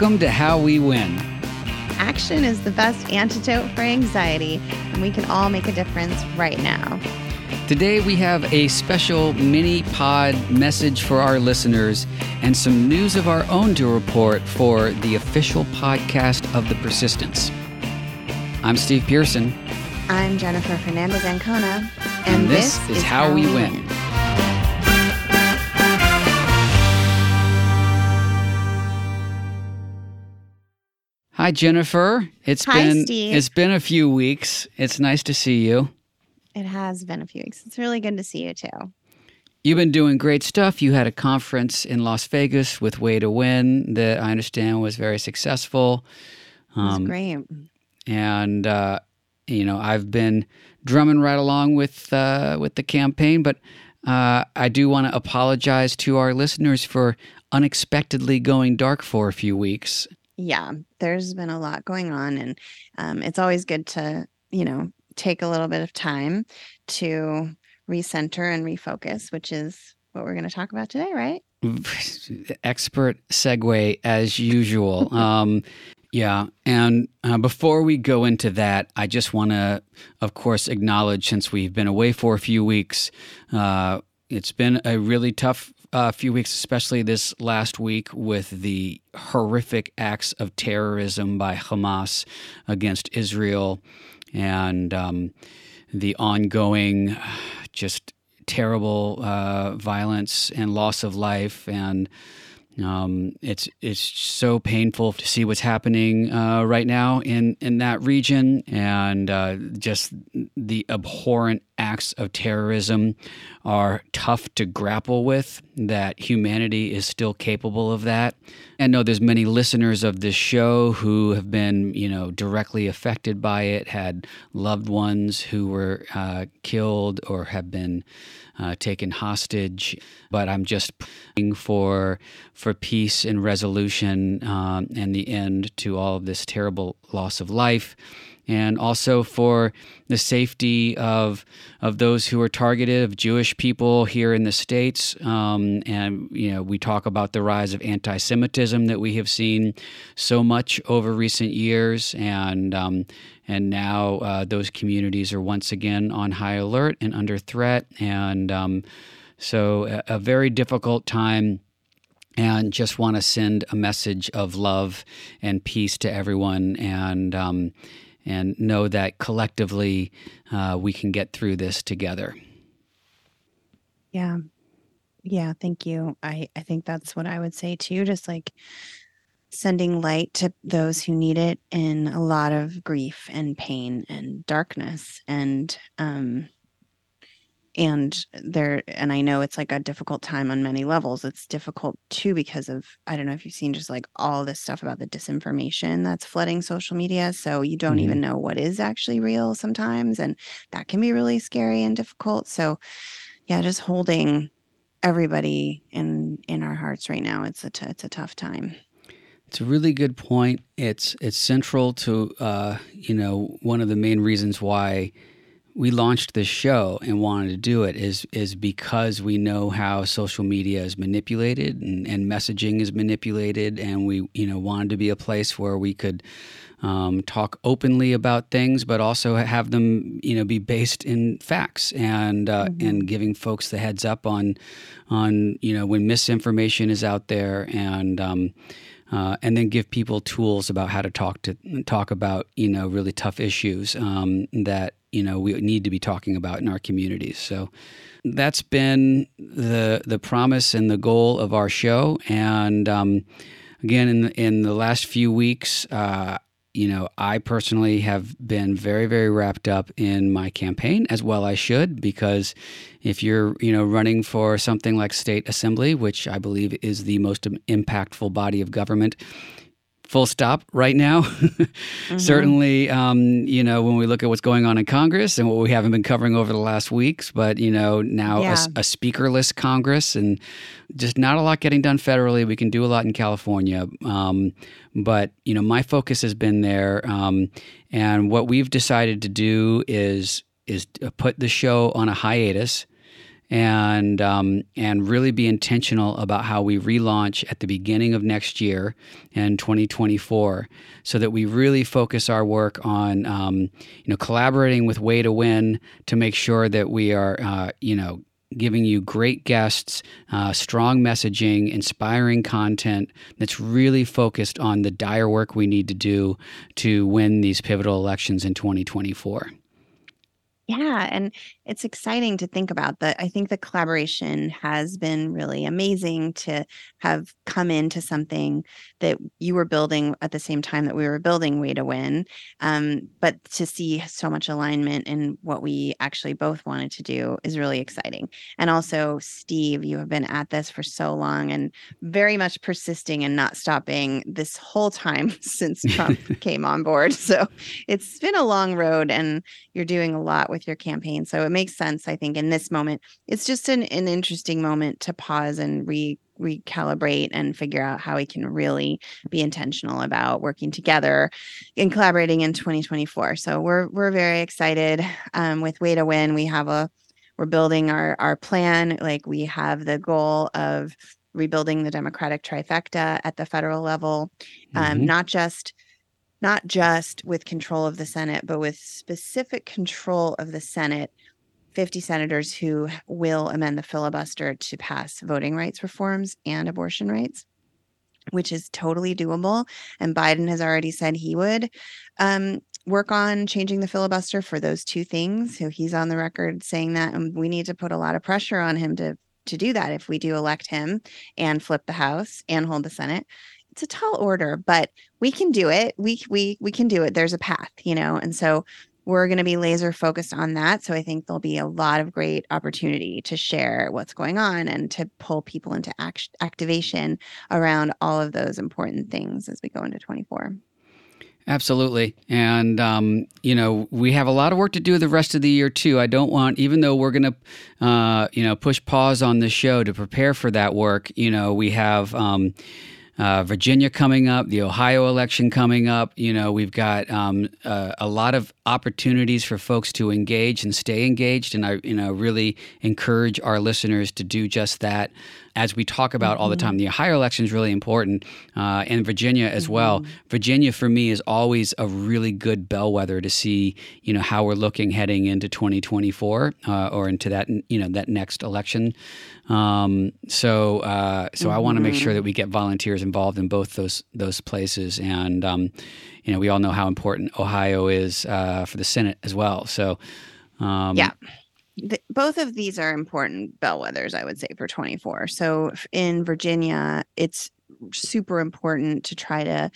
Welcome to How We Win. Action is the best antidote for anxiety, and we can all make a difference right now. Today, we have a special mini pod message for our listeners and some news of our own to report for the official podcast of The Persistence. I'm Steve Pierson. I'm Jennifer Fernandez Ancona, and, and this, this, is, How, We, win. win. Hi Jennifer. It's Hi, been Steve. it's been a few weeks. It's nice to see you. It has been a few weeks. It's really good to see you too. You've been doing great stuff. You had a conference in Las Vegas with Way to Win that I understand was very successful. Um, great. And uh, you know, I've been drumming right along with uh, with the campaign, but uh, I do want to apologize to our listeners for unexpectedly going dark for a few weeks yeah, there's been a lot going on, and um, it's always good to, you know, take a little bit of time to recenter and refocus, which is what we're going to talk about today, right? Expert segue as usual. um, yeah. And uh, before we go into that, I just want to, of course, acknowledge since we've been away for a few weeks, uh, it's been a really tough a few weeks, especially this last week, with the horrific acts of terrorism by Hamas against Israel and um, the ongoing just terrible uh, violence and loss of life. And um, it's it's so painful to see what's happening uh, right now in in that region, and uh, just the abhorrent acts of terrorism are tough to grapple with. That humanity is still capable of that. And know there's many listeners of this show who have been you know directly affected by it, had loved ones who were uh, killed or have been uh, taken hostage. But I'm just praying for for peace and resolution um, and the end to all of this terrible loss of life and also for the safety of of those who are targeted, of Jewish people here in the states. Um, and you know, we talk about the rise of anti-Semitism that we have seen so much over recent years, and um, and now uh, those communities are once again on high alert and under threat, and um, so a, a very difficult time. And just want to send a message of love and peace to everyone. And um, and know that collectively uh, we can get through this together. Yeah. Yeah. Thank you. I, I think that's what I would say too. Just like sending light to those who need it in a lot of grief and pain and darkness. And, um, and there and i know it's like a difficult time on many levels. It's difficult too because of i don't know if you've seen just like all this stuff about the disinformation that's flooding social media so you don't mm-hmm. even know what is actually real sometimes and that can be really scary and difficult so yeah just holding everybody in in our hearts right now it's a t- it's a tough time. It's a really good point. It's it's central to uh you know one of the main reasons why we launched this show and wanted to do it is is because we know how social media is manipulated and, and messaging is manipulated, and we you know wanted to be a place where we could um, talk openly about things, but also have them you know be based in facts and uh, mm-hmm. and giving folks the heads up on on you know when misinformation is out there and. Um, uh, and then give people tools about how to talk to talk about you know really tough issues um, that you know we need to be talking about in our communities. So that's been the the promise and the goal of our show. And um, again, in the, in the last few weeks, uh, you know, I personally have been very, very wrapped up in my campaign, as well I should, because if you're, you know, running for something like state assembly, which I believe is the most impactful body of government full stop right now. mm-hmm. Certainly, um, you know, when we look at what's going on in Congress and what we haven't been covering over the last weeks, but, you know, now yeah. a, a, speakerless Congress and just not a lot getting done federally. We can do a lot in California. Um, but, you know, my focus has been there. Um, and what we've decided to do is is put the show on a hiatus and um, and really be intentional about how we relaunch at the beginning of next year in 2024, so that we really focus our work on um, you know collaborating with Way to Win to make sure that we are uh, you know giving you great guests, uh, strong messaging, inspiring content that's really focused on the dire work we need to do to win these pivotal elections in 2024. Yeah, and it's exciting to think about that. I think the collaboration has been really amazing to have come into something that you were building at the same time that we were building Way to Win. Um, but to see so much alignment in what we actually both wanted to do is really exciting. And also, Steve, you have been at this for so long and very much persisting and not stopping this whole time since Trump came on board. So it's been a long road, and you're doing a lot with with your campaign. So it makes sense, I think, in this moment. It's just an, an interesting moment to pause and re recalibrate and figure out how we can really be intentional about working together and collaborating in 2024. So we're we're very excited um, with Way to Win. We have a we're building our our plan. Like we have the goal of rebuilding the Democratic trifecta at the federal level, um, mm-hmm. not just not just with control of the Senate, but with specific control of the Senate, 50 senators who will amend the filibuster to pass voting rights reforms and abortion rights, which is totally doable. And Biden has already said he would um, work on changing the filibuster for those two things. So he's on the record saying that, and we need to put a lot of pressure on him to to do that if we do elect him and flip the House and hold the Senate it's a tall order, but we can do it. We we we can do it. There's a path, you know. And so we're going to be laser focused on that. So I think there'll be a lot of great opportunity to share what's going on and to pull people into act- activation around all of those important things as we go into 24. Absolutely. And, um, you know, we have a lot of work to do the rest of the year, too. I don't want, even though we're going to, uh, you know, push pause on the show to prepare for that work, you know, we have. Um, uh, Virginia coming up, the Ohio election coming up. You know, we've got um, uh, a lot of opportunities for folks to engage and stay engaged, and I, you know, really encourage our listeners to do just that as we talk about mm-hmm. all the mm-hmm. time, the Ohio election is really important, uh, and Virginia as mm-hmm. well. Virginia for me is always a really good bellwether to see, you know, how we're looking heading into 2024 uh, or into that, you know, that next election. Um, so, uh, so mm-hmm. I want to make sure that we get volunteers involved in both those those places, and um, you know, we all know how important Ohio is uh, for the Senate as well. So, um, yeah the, both of these are important bellwethers, I would say, for 24. So in Virginia, it's super important to try to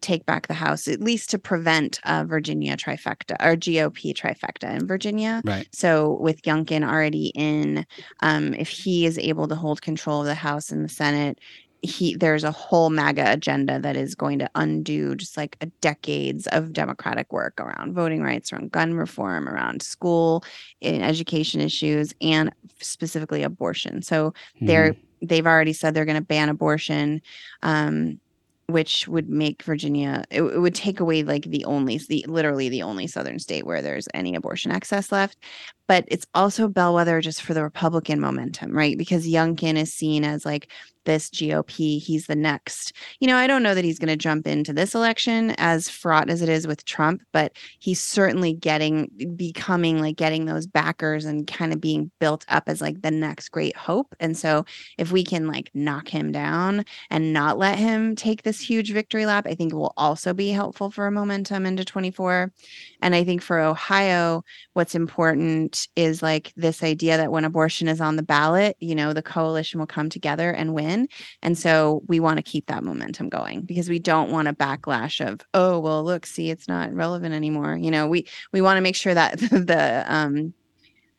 take back the House, at least to prevent a Virginia trifecta or GOP trifecta in Virginia. Right. So with Youngkin already in, um, if he is able to hold control of the House and the Senate, he there's a whole MAGA agenda that is going to undo just like a decades of democratic work around voting rights, around gun reform, around school and education issues, and specifically abortion. So mm-hmm. they're they've already said they're going to ban abortion. Um, which would make Virginia it, it, would take away like the only the literally the only southern state where there's any abortion access left but it's also bellwether just for the Republican momentum right because Youngkin is seen as like this GOP. He's the next. You know, I don't know that he's going to jump into this election as fraught as it is with Trump, but he's certainly getting, becoming like getting those backers and kind of being built up as like the next great hope. And so if we can like knock him down and not let him take this huge victory lap, I think it will also be helpful for a momentum into 24. And I think for Ohio, what's important is like this idea that when abortion is on the ballot, you know, the coalition will come together and win. And so we want to keep that momentum going because we don't want a backlash of, oh, well, look, see, it's not relevant anymore. You know, we we want to make sure that the um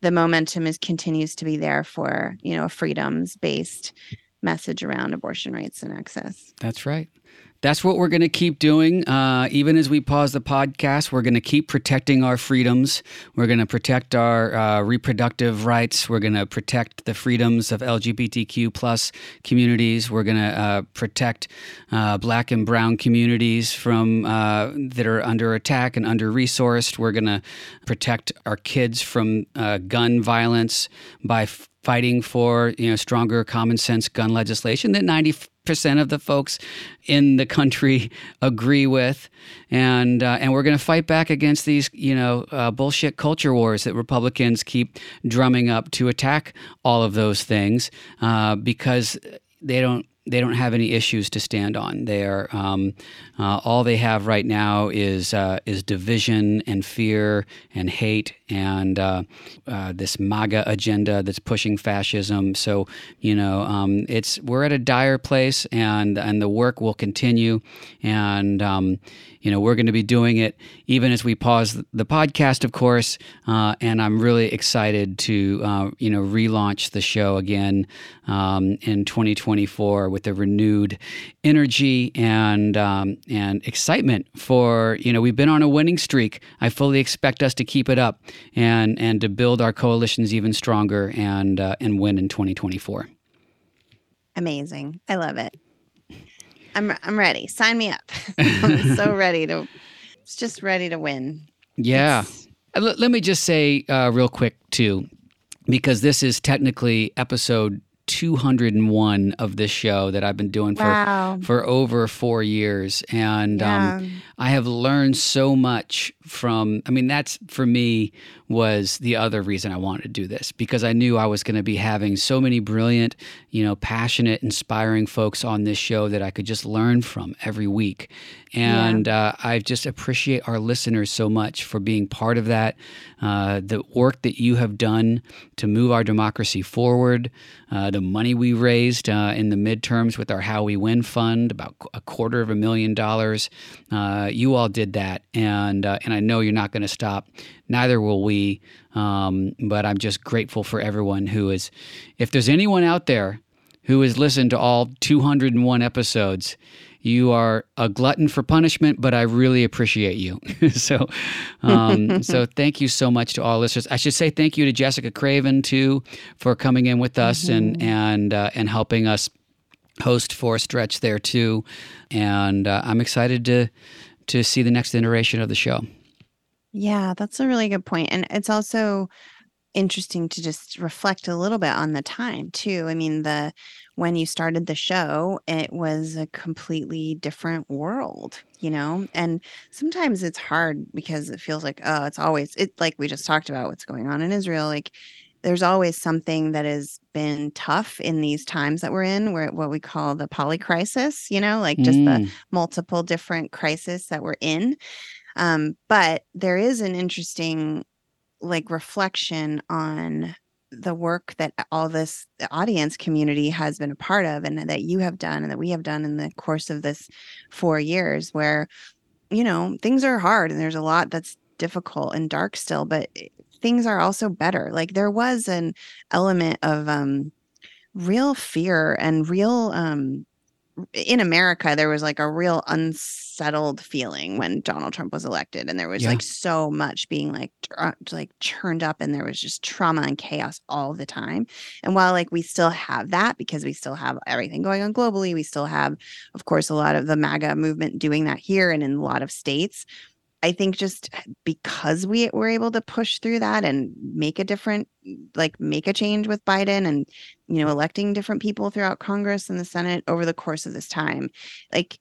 the momentum is continues to be there for, you know, a freedoms based message around abortion rights and access. That's right. That's what we're going to keep doing. Uh, even as we pause the podcast, we're going to keep protecting our freedoms. We're going to protect our uh, reproductive rights. We're going to protect the freedoms of LGBTQ plus communities. We're going to uh, protect uh, Black and Brown communities from uh, that are under attack and under resourced. We're going to protect our kids from uh, gun violence by f- fighting for you know stronger common sense gun legislation that ninety percent of the folks in the country agree with, and uh, and we're going to fight back against these you know uh, bullshit culture wars that Republicans keep drumming up to attack all of those things uh, because they don't they don't have any issues to stand on. They are um, uh, all they have right now is uh, is division and fear and hate and uh, uh this MAGA agenda that's pushing fascism. So you know, um, it's we're at a dire place, and and the work will continue, and um, you know, we're going to be doing it even as we pause the podcast, of course. Uh, and I'm really excited to, uh, you know, relaunch the show again um, in 2024 with a renewed energy and um, and excitement. For you know, we've been on a winning streak. I fully expect us to keep it up and and to build our coalitions even stronger and uh, and win in 2024. Amazing. I love it. I'm I'm ready. Sign me up. I'm so ready to. It's just ready to win. Yeah. Uh, let, let me just say uh, real quick too, because this is technically episode 201 of this show that I've been doing for wow. for over four years, and um, yeah. um, I have learned so much from. I mean, that's for me was the other reason I wanted to do this because I knew I was going to be having so many brilliant, you know, passionate, inspiring folks on this show that I could just learn from every week. And yeah. uh, I just appreciate our listeners so much for being part of that. Uh, the work that you have done to move our democracy forward, uh, the money we raised uh, in the midterms with our How We Win fund, about a quarter of a million dollars. Uh, you all did that, and uh, and I know you're not going to stop neither will we. Um, but I'm just grateful for everyone who is. If there's anyone out there who has listened to all 201 episodes, you are a glutton for punishment, but I really appreciate you. so, um, so thank you so much to all listeners. I should say thank you to Jessica Craven too for coming in with us mm-hmm. and and uh, and helping us host for a stretch there too. And uh, I'm excited to to see the next iteration of the show. Yeah, that's a really good point. And it's also interesting to just reflect a little bit on the time too. I mean, the when you started the show, it was a completely different world, you know? And sometimes it's hard because it feels like, oh, it's always it like we just talked about what's going on in Israel. Like there's always something that has been tough in these times that we're in where what we call the poly crisis you know like just mm. the multiple different crises that we're in um, but there is an interesting like reflection on the work that all this audience community has been a part of and that you have done and that we have done in the course of this four years where you know things are hard and there's a lot that's difficult and dark still but things are also better like there was an element of um real fear and real um in America, there was like a real unsettled feeling when Donald Trump was elected, and there was yeah. like so much being like uh, like churned up, and there was just trauma and chaos all the time. And while like we still have that because we still have everything going on globally, we still have, of course, a lot of the MAGA movement doing that here and in a lot of states. I think just because we were able to push through that and make a different, like make a change with Biden and, you know, electing different people throughout Congress and the Senate over the course of this time, like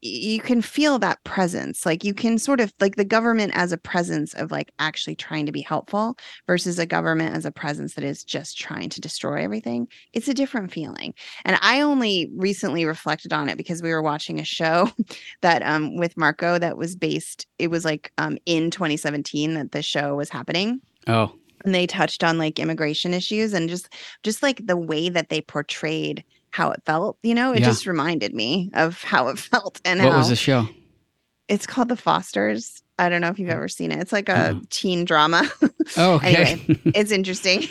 you can feel that presence like you can sort of like the government as a presence of like actually trying to be helpful versus a government as a presence that is just trying to destroy everything it's a different feeling. And i only recently reflected on it because we were watching a show that um with marco that was based it was like um in 2017 that the show was happening. Oh. And they touched on like immigration issues and just just like the way that they portrayed how it felt. You know, it yeah. just reminded me of how it felt. And what was the show? It's called The Fosters. I don't know if you've oh. ever seen it. It's like a oh. teen drama. Oh, okay. anyway, it's interesting.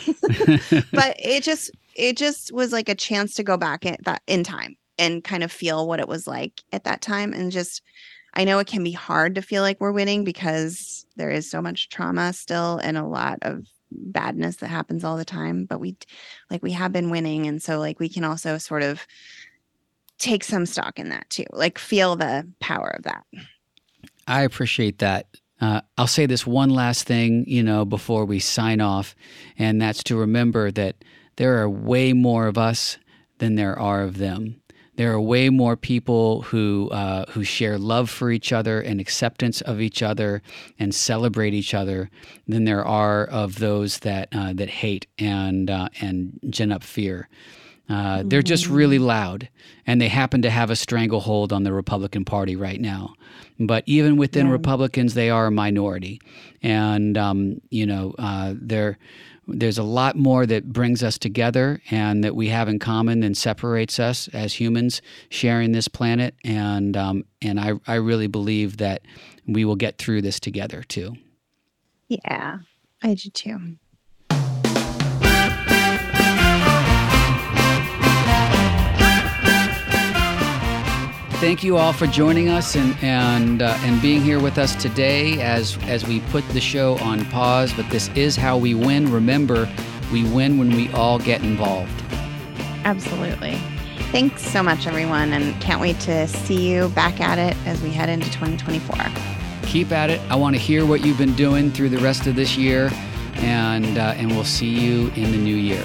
but it just it just was like a chance to go back in that in time and kind of feel what it was like at that time and just I know it can be hard to feel like we're winning because there is so much trauma still and a lot of badness that happens all the time, but we like we have been winning and so like we can also sort of take some stock in that too. Like feel the power of that. I appreciate that. Uh, I'll say this one last thing, you know, before we sign off, and that's to remember that there are way more of us than there are of them. There are way more people who uh, who share love for each other and acceptance of each other and celebrate each other than there are of those that uh, that hate and uh, and gin up fear. Uh, they're just really loud, and they happen to have a stranglehold on the Republican Party right now. But even within yeah. Republicans, they are a minority, and um, you know uh, they're there's a lot more that brings us together and that we have in common than separates us as humans sharing this planet. And um, and I, I really believe that we will get through this together too. Yeah, I do too. Thank you all for joining us and and uh, and being here with us today as as we put the show on pause. But this is how we win. Remember, we win when we all get involved. Absolutely. Thanks so much, everyone, and can't wait to see you back at it as we head into 2024. Keep at it. I want to hear what you've been doing through the rest of this year, and uh, and we'll see you in the new year.